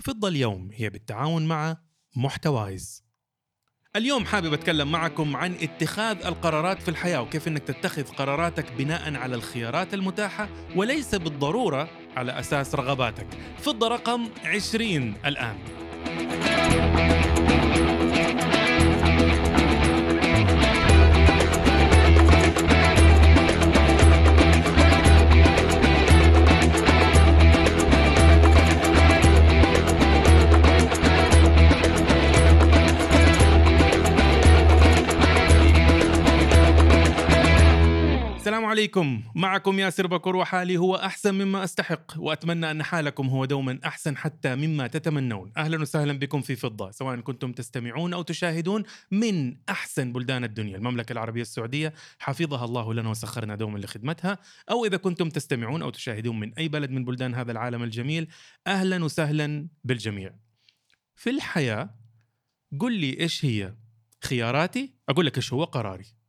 فضة اليوم هي بالتعاون مع محتوايز اليوم حابب أتكلم معكم عن اتخاذ القرارات في الحياة وكيف إنك تتخذ قراراتك بناء على الخيارات المتاحة وليس بالضرورة على أساس رغباتك. فضه رقم 20 الآن. عليكم. معكم ياسر بكر وحالي هو أحسن مما أستحق وأتمنى أن حالكم هو دوما أحسن حتى مما تتمنون. أهلا وسهلا بكم في فضة. سواء كنتم تستمعون أو تشاهدون من أحسن بلدان الدنيا المملكة العربية السعودية. حفظها الله لنا وسخرنا دوما لخدمتها. أو إذا كنتم تستمعون أو تشاهدون من أي بلد من بلدان هذا العالم الجميل أهلا وسهلا بالجميع. في الحياة قل لي إيش هي خياراتي؟ أقول لك إيش هو قراري.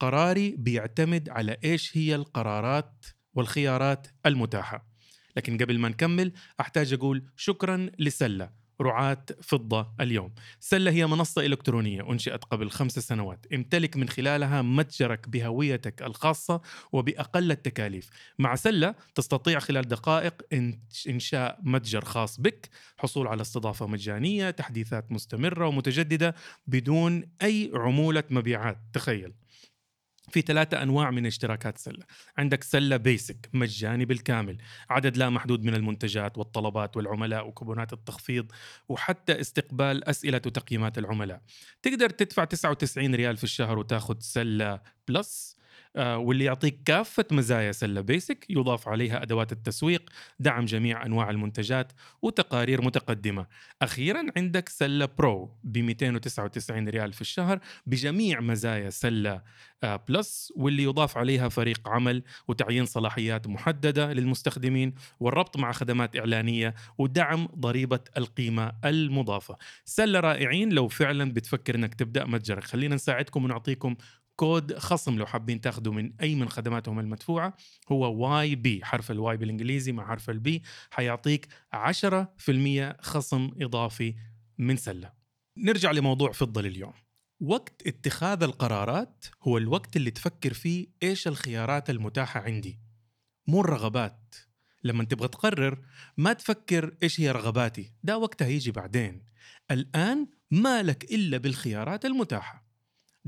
قراري بيعتمد على إيش هي القرارات والخيارات المتاحة. لكن قبل ما نكمل أحتاج أقول شكرا لسلة رعاة فضة اليوم. سلة هي منصة إلكترونية أنشئت قبل خمس سنوات. امتلك من خلالها متجرك بهويتك الخاصة وبأقل التكاليف. مع سلة تستطيع خلال دقائق إنشاء متجر خاص بك حصول على استضافة مجانية تحديثات مستمرة ومتجددة بدون أي عمولة مبيعات. تخيل. في ثلاثة أنواع من اشتراكات سلة. عندك سلة basic مجاني بالكامل. عدد لا محدود من المنتجات والطلبات والعملاء وكوبونات التخفيض وحتى استقبال أسئلة وتقييمات العملاء. تقدر تدفع 99 ريال في الشهر وتاخذ سلة plus واللي يعطيك كافة مزايا سلة basic يضاف عليها أدوات التسويق دعم جميع أنواع المنتجات وتقارير متقدمة. أخيرا عندك سلة pro ب 299 ريال في الشهر بجميع مزايا سلة آه، plus واللي يضاف عليها فريق عمل وتعيين صلاحيات محددة للمستخدمين والربط مع خدمات إعلانية ودعم ضريبة القيمة المضافة. سلة رائعين لو فعلا بتفكر أنك تبدأ متجرك. خلينا نساعدكم ونعطيكم كود خصم لو حابين تاخذوا من أي من خدماتهم المدفوعة هو YB حرف ال Y بالإنجليزي مع حرف ال B حيعطيك 10% خصم إضافي من سلة. نرجع لموضوع فضة لليوم. وقت اتخاذ القرارات هو الوقت اللي تفكر فيه إيش الخيارات المتاحة عندي. مو الرغبات. لما تبغى تقرر ما تفكر إيش هي رغباتي، ده وقتها يجي بعدين. الآن مالك إلا بالخيارات المتاحة.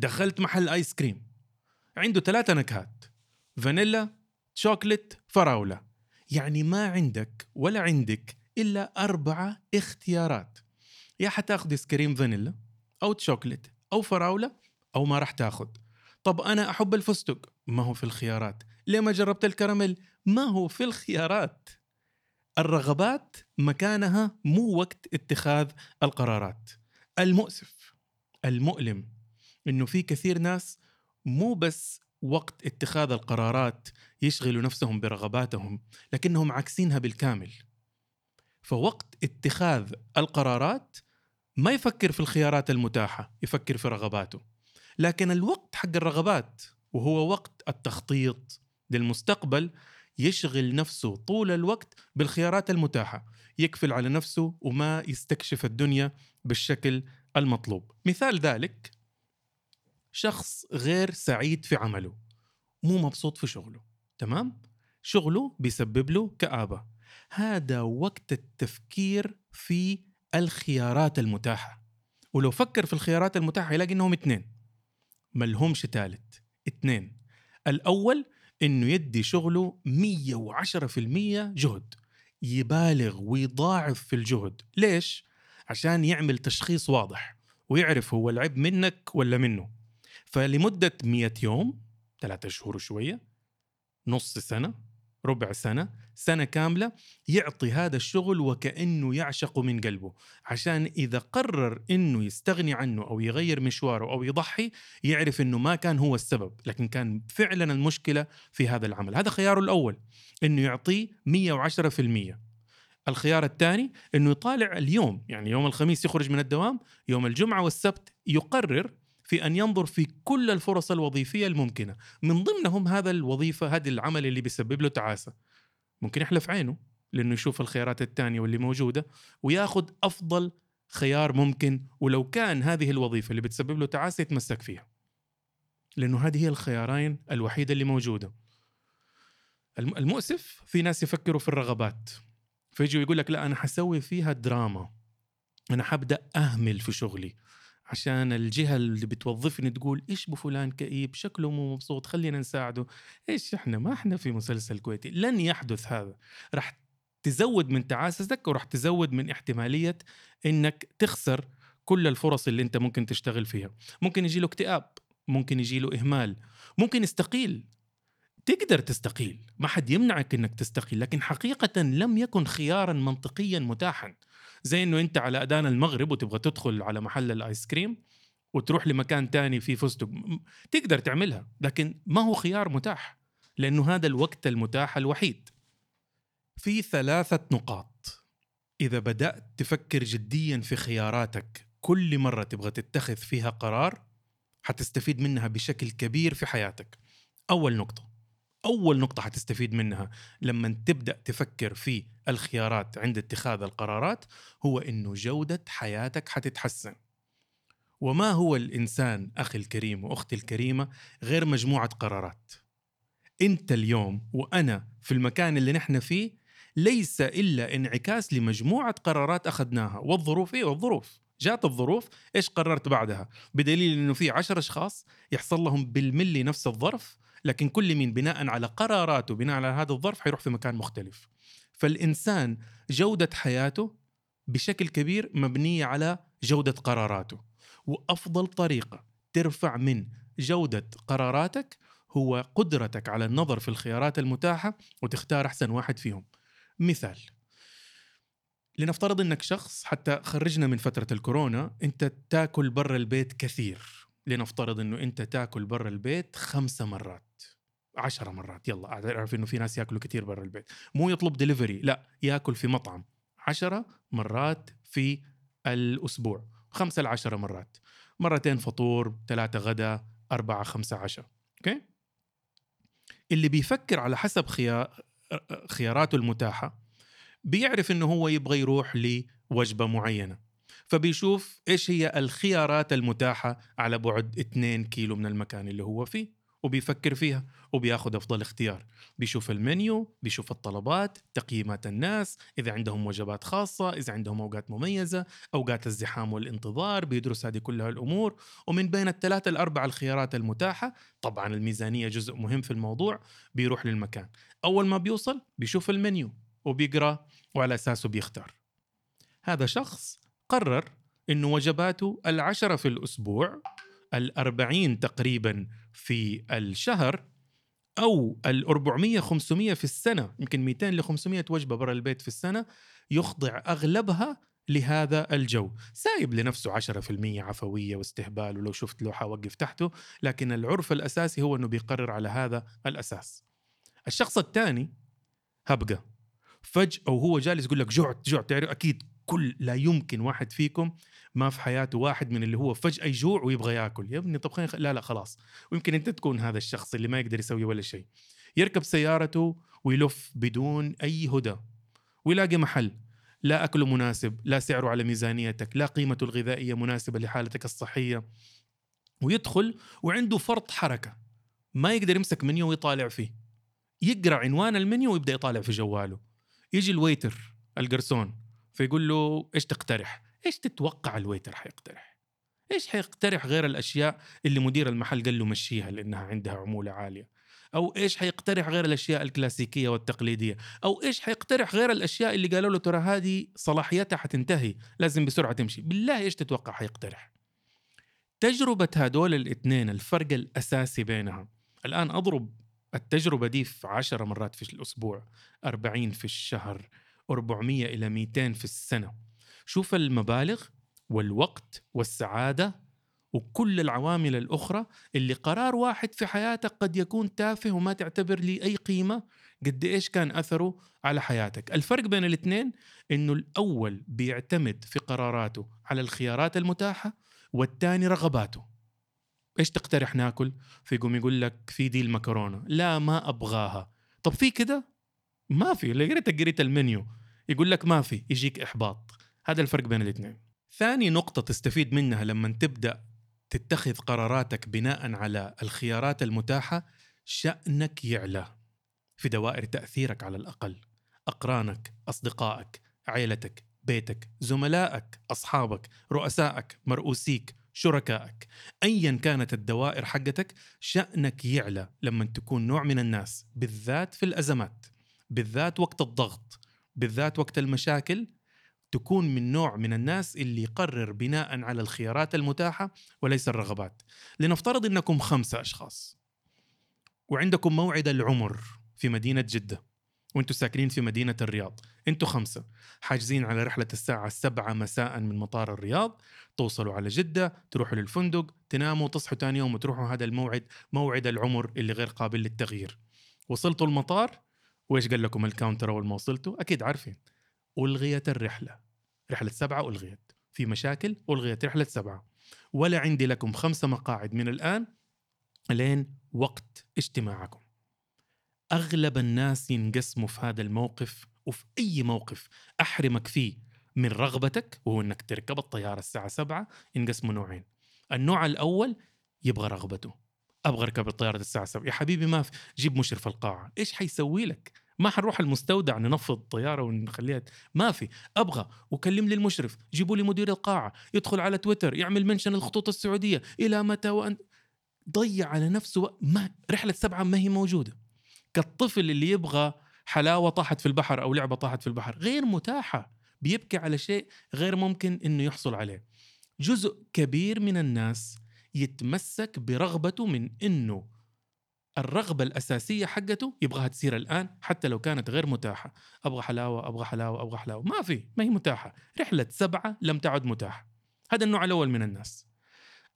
دخلت محل ice cream. عنده ثلاثة نكهات. فانيلا شوكليت فراولة. يعني ما عندك ولا عندك إلا أربعة اختيارات. يا حتاخذ ice cream فانيلا أو شوكليت أو فراولة أو ما راح تاخذ. طب أنا أحب الفستق. ما هو في الخيارات. ليه ما جربت الكراميل؟ ما هو في الخيارات. الرغبات مكانها مو وقت اتخاذ القرارات. المؤسف المؤلم إنه في كثير ناس مو بس وقت اتخاذ القرارات يشغلوا نفسهم برغباتهم لكنهم عكسينها بالكامل. فوقت اتخاذ القرارات ما يفكر في الخيارات المتاحة يفكر في رغباته. لكن الوقت حق الرغبات وهو وقت التخطيط للمستقبل يشغل نفسه طول الوقت بالخيارات المتاحة. يكفل على نفسه وما يستكشف الدنيا بالشكل المطلوب. مثال ذلك شخص غير سعيد في عمله مو مبسوط في شغله تمام؟ شغله بيسبب له كآبة. هذا وقت التفكير في الخيارات المتاحة. ولو فكر في الخيارات المتاحة يلاقي إنهم اثنين ملهمش ثالث اثنين الأول إنه يدي شغله 110% جهد يبالغ ويضاعف في الجهد. ليش؟ عشان يعمل تشخيص واضح ويعرف هو العيب منك ولا منه. فلمدة 100 يوم ثلاثة شهور وشوية نص سنة ربع سنة سنة كاملة يعطي هذا الشغل وكأنه يعشق من قلبه. عشان إذا قرر أنه يستغني عنه أو يغير مشواره أو يضحي يعرف أنه ما كان هو السبب لكن كان فعلا المشكلة في هذا العمل. هذا خياره الأول أنه يعطيه 110% الخيار الثاني أنه يطالع اليوم يعني يوم الخميس يخرج من الدوام يوم الجمعة والسبت يقرر في أن ينظر في كل الفرص الوظيفية الممكنة. من ضمنهم هذا الوظيفة هذا العمل اللي بيسبب له تعاسة. ممكن يحلف عينه لأنه يشوف الخيارات الثانية واللي موجودة وياخذ أفضل خيار ممكن ولو كان هذه الوظيفة اللي بتسبب له تعاسة يتمسك فيها. لأنه هذه هي الخيارين الوحيدة اللي موجودة. المؤسف في ناس يفكروا في الرغبات. فيجوا يقول لك لا أنا حسوي فيها دراما. أنا حبدا أهمل في شغلي. عشان الجهة اللي بتوظفني تقول إيش بفلان كئيب؟ شكله مو مبسوط خلينا نساعده. إيش إحنا؟ ما إحنا في مسلسل كويتي. لن يحدث هذا. راح تزود من تعاستك وراح تزود من احتمالية إنك تخسر كل الفرص اللي أنت ممكن تشتغل فيها. ممكن يجي له اكتئاب ممكن يجي له إهمال ممكن يستقيل. تقدر تستقيل. ما حد يمنعك إنك تستقيل لكن حقيقة لم يكن خيارا منطقيا متاحا. زي إنه أنت على أذان المغرب وتبغى تدخل على محل الآيس كريم وتروح لمكان تاني فيه فستق تقدر تعملها لكن ما هو خيار متاح لأنه هذا الوقت المتاح الوحيد. في ثلاثة نقاط. إذا بدأت تفكر جديا في خياراتك كل مرة تبغى تتخذ فيها قرار حتستفيد منها بشكل كبير في حياتك. أول نقطة. أول نقطة حتستفيد منها لما تبدأ تفكر في الخيارات عند اتخاذ القرارات هو إنه جودة حياتك حتتحسن. وما هو الإنسان أخي الكريم وأختي الكريمة غير مجموعة قرارات. أنت اليوم وأنا في المكان اللي نحن فيه ليس إلا انعكاس لمجموعة قرارات أخذناها. والظروف إيه؟ والظروف. جات الظروف إيش قررت بعدها؟ بدليل إنه في عشر أشخاص يحصل لهم بالملي نفس الظرف لكن كل مين بناء على قراراته بناء على هذا الظرف حيروح في مكان مختلف. فالإنسان جودة حياته بشكل كبير مبنية على جودة قراراته. وأفضل طريقة ترفع من جودة قراراتك هو قدرتك على النظر في الخيارات المتاحة وتختار أحسن واحد فيهم. مثال لنفترض إنك شخص حتى خرجنا من فترة الكورونا أنت تاكل برا البيت كثير. لنفترض إنه أنت تاكل برا البيت خمسة مرات. عشرة مرات يلا أعرف إنه في ناس يأكلوا كثير برا البيت. مو يطلب دليفري لا يأكل في مطعم. عشرة مرات في الأسبوع خمسة لعشرة مرات. مرتين فطور ثلاثة غدا أربعة خمسة عشاء. أوكي؟ اللي بيفكر على حسب خيار خياراته المتاحة بيعرف إنه هو يبغى يروح لوجبة معينة. فبيشوف إيش هي الخيارات المتاحة على بعد 2 كيلو من المكان اللي هو فيه. وبيفكر فيها وبياخذ أفضل اختيار. بيشوف المنيو بيشوف الطلبات تقييمات الناس إذا عندهم وجبات خاصة إذا عندهم أوقات مميزة أوقات الزحام والانتظار بيدرس هذه كلها الأمور. ومن بين الثلاثة الاربع الخيارات المتاحة طبعا الميزانية جزء مهم في الموضوع بيروح للمكان. أول ما بيوصل بيشوف المنيو وبيقرأ وعلى أساسه بيختار. هذا شخص قرر إنه وجباته العشرة في الأسبوع الأربعين تقريبا في الشهر أو ال 400 500 في السنة يمكن 200 ل 500 وجبة برا البيت في السنة يخضع أغلبها لهذا الجو. سايب لنفسه 10% عفوية واستهبال ولو شفت لوحة وقف تحته لكن العرف الأساسي هو أنه بيقرر على هذا الأساس. الشخص الثاني هبقة فجأة وهو جالس يقول لك جعت جعت تعرف؟ أكيد كل لا يمكن واحد فيكم ما في حياته واحد من اللي هو فجأة يجوع ويبغى ياكل. يا ابني طب خلينا لا لا خلاص. ويمكن أنت تكون هذا الشخص اللي ما يقدر يسوي ولا شيء. يركب سيارته ويلف بدون أي هدى. ويلاقي محل. لا اكله مناسب لا سعره على ميزانيتك لا قيمته الغذائية مناسبة لحالتك الصحية. ويدخل وعنده فرط حركة. ما يقدر يمسك منيو ويطالع فيه. يقرأ عنوان المنيو ويبدأ يطالع في جواله. يجي ال waiter القرصون. فيقول له إيش تقترح؟ إيش تتوقع ال waiter حيقترح إيش حيقترح غير الأشياء اللي مدير المحل قال له مشيها لأنها عندها عمولة عالية؟ أو إيش حيقترح غير الأشياء الكلاسيكية والتقليدية؟ أو إيش حيقترح غير الأشياء اللي قالوا له ترى هذه صلاحيتها حتنتهي لازم بسرعة تمشي. بالله إيش تتوقع حيقترح؟ تجربة هدول الاثنين الفرق الأساسي بينها الآن أضرب التجربة دي في 10 مرات في الأسبوع 40 في الشهر. 400 إلى 200 في السنة. شوف المبالغ والوقت والسعادة وكل العوامل الأخرى اللي قرار واحد في حياتك قد يكون تافه وما تعتبر لي أي قيمة قد إيش كان أثره على حياتك. الفرق بين الاثنين إنه الأول بيعتمد في قراراته على الخيارات المتاحة والثاني رغباته. إيش تقترح ناكل؟ فيقوم يقول لك في دي المكرونة. لا ما أبغاها. طب في كده؟ ما في. اللي قريت قريت المنيو. يقول لك ما في يجيك إحباط. هذا الفرق بين الاثنين. ثاني نقطة تستفيد منها لما تبدأ تتخذ قراراتك بناء على الخيارات المتاحة شأنك يعلى في دوائر تأثيرك على الأقل. أقرانك أصدقائك عيلتك بيتك زملائك أصحابك رؤسائك مرؤوسيك شركائك. ايا كانت الدوائر حقتك شأنك يعلى لما تكون نوع من الناس بالذات في الأزمات بالذات وقت الضغط. بالذات وقت المشاكل تكون من نوع من الناس اللي يقرر بناء على الخيارات المتاحة وليس الرغبات. لنفترض إنكم خمسة أشخاص وعندكم موعد العمر في مدينة جدة وأنتم ساكنين في مدينة الرياض أنتم خمسة. حاجزين على رحلة الساعة السبعة مساء من مطار الرياض توصلوا على جدة تروحوا للفندق تناموا تصحوا تاني يوم وتروحوا هذا الموعد موعد العمر اللي غير قابل للتغيير. وصلتوا المطار وإيش قال لكم الكاونتر أول ما وصلتوا؟ أكيد عارفين. ألغيت الرحلة. رحلة سبعة ألغيت. في مشاكل ألغيت رحلة سبعة. ولا عندي لكم خمسة مقاعد من الآن لين وقت اجتماعكم. أغلب الناس ينقسموا في هذا الموقف وفي أي موقف أحرمك فيه من رغبتك وهو إنك تركب الطيارة الساعة 7 ينقسموا نوعين. النوع الأول يبغى رغبته. أبغى أركب الطيارة الساعة 7 يا حبيبي ما في. جيب مشرف القاعة. إيش حيسوي لك؟ ما حنروح المستودع ننفض الطيارة ونخليها ما في. أبغى وكلم لي المشرف. جيبوا لي مدير القاعة. يدخل على تويتر يعمل منشن الخطوط السعودية. إلى متى وان ضيع على نفسه ما رحلة سبعة ما هي موجودة. كالطفل اللي يبغى حلاوة طاحت في البحر أو لعبة طاحت في البحر. غير متاحة. بيبكي على شيء غير ممكن إنه يحصل عليه. جزء كبير من الناس يتمسك برغبته من إنه الرغبة الأساسية حقته يبغاها تصير الآن حتى لو كانت غير متاحة. أبغى حلاوة أبغى حلاوة أبغى حلاوة. ما في ما هي متاحة. رحلة سبعة لم تعد متاحة. هذا النوع الأول من الناس.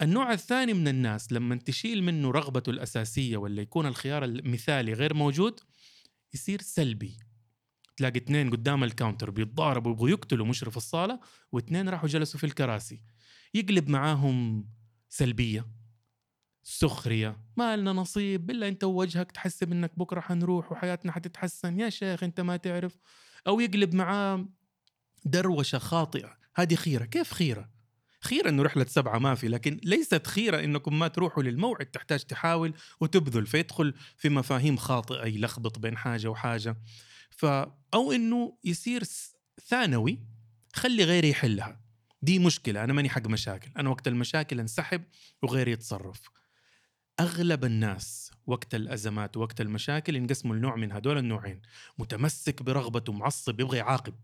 النوع الثاني من الناس لما تشيل منه رغبته الأساسية ولا يكون الخيار المثالي غير موجود يصير سلبي. تلاقي اثنين قدام الكاونتر بيتضاربوا يبغوا يقتلوا مشرف الصالة واثنين راحوا جلسوا في الكراسي. يقلب معاهم سلبية. سخرية. ما لنا نصيب إلا أنت ووجهك تحسب أنك بكرة حنروح وحياتنا حتتحسن. يا شيخ أنت ما تعرف. أو يقلب معاه دروشة خاطئة. هذه خيرة. كيف خيرة؟ خيرة إنه رحلة سبعة ما في لكن ليست خيرة إنكم ما تروحوا للموعد. تحتاج تحاول وتبذل فيدخل في مفاهيم خاطئة. يلخبط بين حاجة وحاجة. ف أو إنه يصير ثانوي خلي غيري يحلها. دي مشكلة. أنا ماني حق مشاكل. أنا وقت المشاكل انسحب وغيري يتصرف. أغلب الناس وقت الأزمات وقت المشاكل ينقسموا لنوع من هدول النوعين. متمسك برغبته معصب يبغى يعاقب.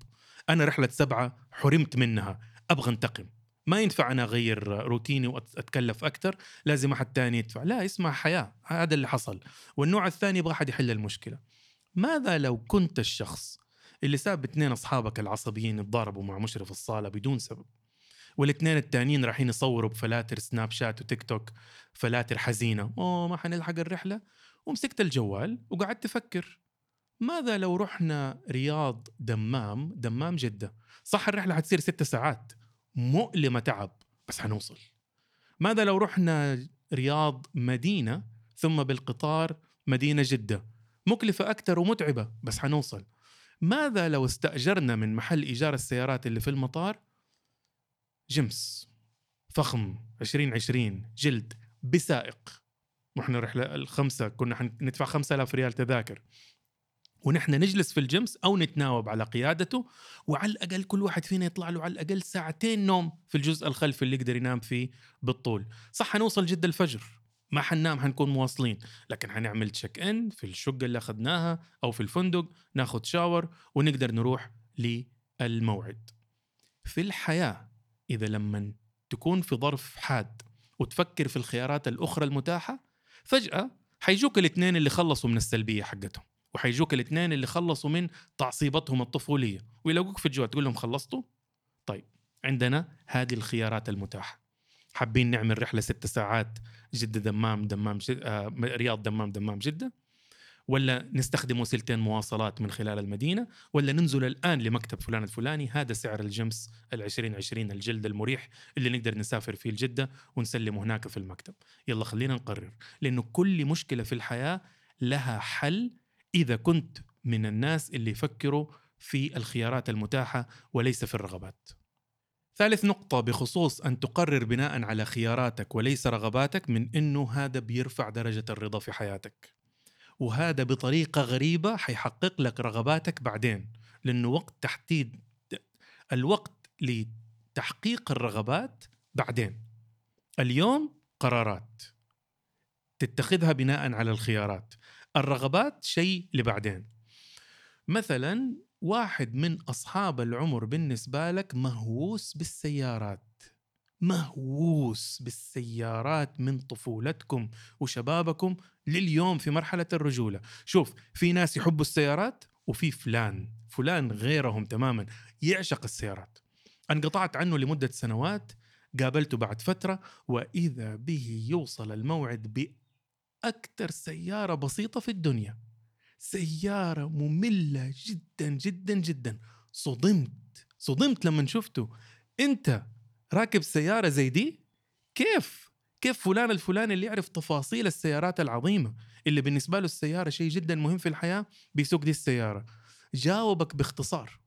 أنا رحلة سبعة حرمت منها. أبغى أنتقم. ما ينفع أنا أغير روتيني وأتكلف أكثر لازم أحد ثاني يدفع. لا اسمع حياة. هذا اللي حصل. والنوع الثاني يبغى أحد يحل المشكلة. ماذا لو كنت الشخص اللي ساب اثنين أصحابك العصبيين يتضاربوا مع مشرف الصالة بدون سبب؟ والاثنين التانيين رايحين يصوروا بفلاتر سناب شات وتيك توك فلاتر حزينة. أوه ما حنلحق الرحلة. ومسكت الجوال وقعدت أفكر ماذا لو رحنا رياض دمام؟ دمام جدة. صح الرحلة حتصير ست ساعات. مؤلمة تعب. بس حنوصل. ماذا لو رحنا رياض مدينة ثم بالقطار مدينة جدة؟ مكلفة أكثر ومتعبة. بس حنوصل. ماذا لو استأجرنا من محل إيجار السيارات اللي في المطار؟ جمس فخم 2020 جلد بسائق. وإحنا رحلة الخمسة كنا ندفع 5000 ريال تذاكر. ونحن نجلس في الجيمس أو نتناوب على قيادته وعلى الأقل كل واحد فينا يطلع له على الأقل ساعتين نوم في الجزء الخلفي اللي يقدر ينام فيه بالطول. صح حنوصل جد الفجر. ما حننام حنكون مواصلين. لكن حنعمل تشيك ان في الشقة اللي أخذناها أو في الفندق ناخذ شاور ونقدر نروح للموعد. في الحياة إذا لما تكون في ظرف حاد وتفكر في الخيارات الأخرى المتاحة فجأة حيجوك الاثنين اللي خلصوا من السلبية حقتهم وحيجوك الاثنين اللي خلصوا من تعصيبتهم الطفولية. ويلاقوك في الجوع تقول لهم خلصتوا؟ طيب عندنا هذه الخيارات المتاحة. حابين نعمل رحلة ست ساعات جدة دمام دمام جد آه رياض دمام دمام جدة؟ ولا نستخدم وسيلتين مواصلات من خلال المدينة ولا ننزل الآن لمكتب فلان الفلاني هذا سعر الجمس العشرين عشرين الجلد المريح اللي نقدر نسافر فيه الجدة ونسلمه هناك في المكتب. يلا خلينا نقرر لأنه كل مشكلة في الحياة لها حل إذا كنت من الناس اللي يفكروا في الخيارات المتاحة وليس في الرغبات. ثالث نقطة بخصوص أن تقرر بناء على خياراتك وليس رغباتك من أنه هذا بيرفع درجة الرضا في حياتك. وهذا بطريقة غريبة حيحقق لك رغباتك بعدين لأنه وقت تحديد الوقت لتحقيق الرغبات بعدين. اليوم قرارات تتخذها بناء على الخيارات. الرغبات شيء لبعدين. مثلا واحد من أصحاب العمر بالنسبة لك مهووس بالسيارات. مهووس بالسيارات من طفولتكم وشبابكم لليوم في مرحلة الرجولة. شوف في ناس يحبوا السيارات وفي فلان فلان غيرهم تماما يعشق السيارات. انقطعت عنه لمدة سنوات قابلته بعد فترة وإذا به يوصل الموعد بأكثر سيارة بسيطة في الدنيا. سيارة مملة جدا جدا جدا. صدمت صدمت لما شفته. أنت راكب سيارة زي دي؟ كيف؟ كيف فلان الفلاني اللي يعرف تفاصيل السيارات العظيمة اللي بالنسبة له السيارة شيء جدا مهم في الحياة؟ بيسوق دي السيارة. جاوبك باختصار.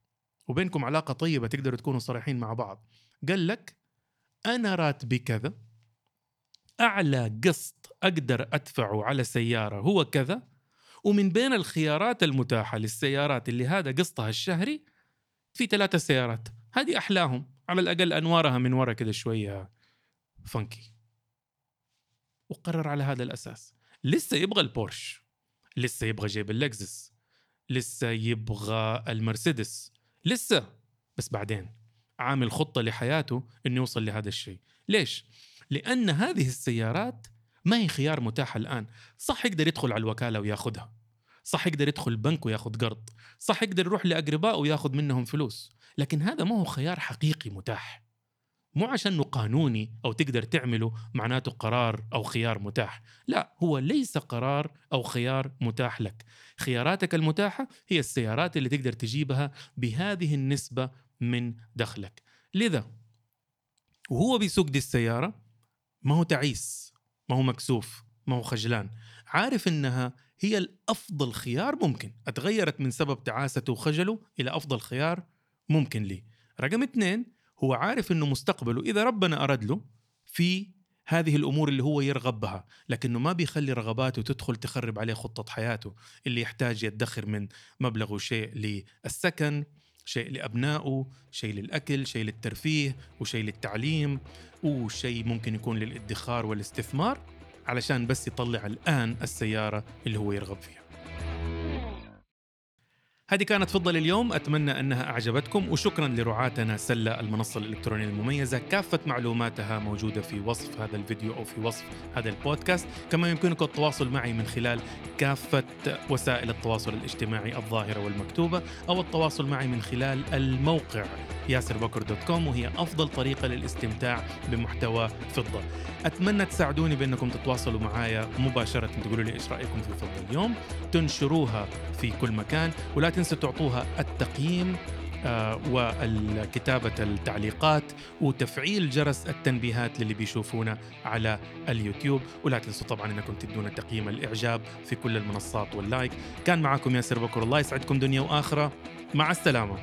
وبينكم علاقة طيبة تقدروا تكونوا صريحين مع بعض. قال لك أنا راتبي كذا أعلى قسط أقدر أدفعه على سيارة هو كذا ومن بين الخيارات المتاحة للسيارات اللي هذا قسطها الشهري في ثلاثة سيارات. هذه أحلاهم. على الأقل أنوارها من ورا كذا شوية فانكي وقرر على هذا الأساس. لسه يبغى البورش. لسه يبغى جيب اللكزس. لسه يبغى المرسيدس. لسه. بس بعدين عامل خطة لحياته إنه يوصل لهذا الشيء. ليش؟ لأن هذه السيارات ما هي خيار متاح الآن. صح يقدر يدخل على الوكالة وياخذها. صح يقدر يدخل البنك وياخذ قرض صح يقدر يروح لأقربائه وياخذ منهم فلوس لكن هذا ما هو خيار حقيقي متاح. مو عشان قانوني أو تقدر تعمله معناته قرار أو خيار متاح لا هو ليس قرار أو خيار متاح لك. خياراتك المتاحة هي السيارات اللي تقدر تجيبها بهذه النسبة من دخلك. لذا وهو بيسوق دي السيارة ما هو تعيس ما هو مكسوف ما هو خجلان. عارف إنها هي الأفضل خيار ممكن. أتغيرت من سبب تعاسته وخجله إلى أفضل خيار ممكن لي. رقم اثنين هو عارف إنه مستقبله إذا ربنا أراد له في هذه الأمور اللي هو يرغب بها لكنه ما بيخلي رغباته تدخل تخرب عليه خطة حياته اللي يحتاج يدخر من مبلغه شيء للسكن شيء لأبنائه شيء للأكل شيء للترفيه وشيء للتعليم وشيء ممكن يكون للادخار والاستثمار. علشان بس يطلع الآن السيارة اللي هو يرغب فيها. هذه كانت فضل اليوم. أتمنى أنها أعجبتكم وشكرا لرعاتنا سلة المنصة الإلكترونية المميزة. كافة معلوماتها موجودة في وصف هذا الفيديو أو في وصف هذا البودكاست. كما يمكنكم التواصل معي من خلال كافة وسائل التواصل الاجتماعي الظاهرة والمكتوبة أو التواصل معي من خلال الموقع ياسربكر dot com وهي أفضل طريقة للاستمتاع بمحتوى فضة أتمنى تساعدوني بأنكم تتواصلوا معايا مباشرة تقولوا لي إيش رأيكم في فضة اليوم. تنشروها في كل مكان ولا تنسوا تعطوها التقييم آه وكتابة التعليقات وتفعيل جرس التنبيهات للي بيشوفونا على اليوتيوب. ولا تنسوا طبعا أنكم تدونا تقييم الإعجاب في كل المنصات وال like. كان معكم ياسر بكر الله يسعدكم دنيا وآخرة. مع السلامة.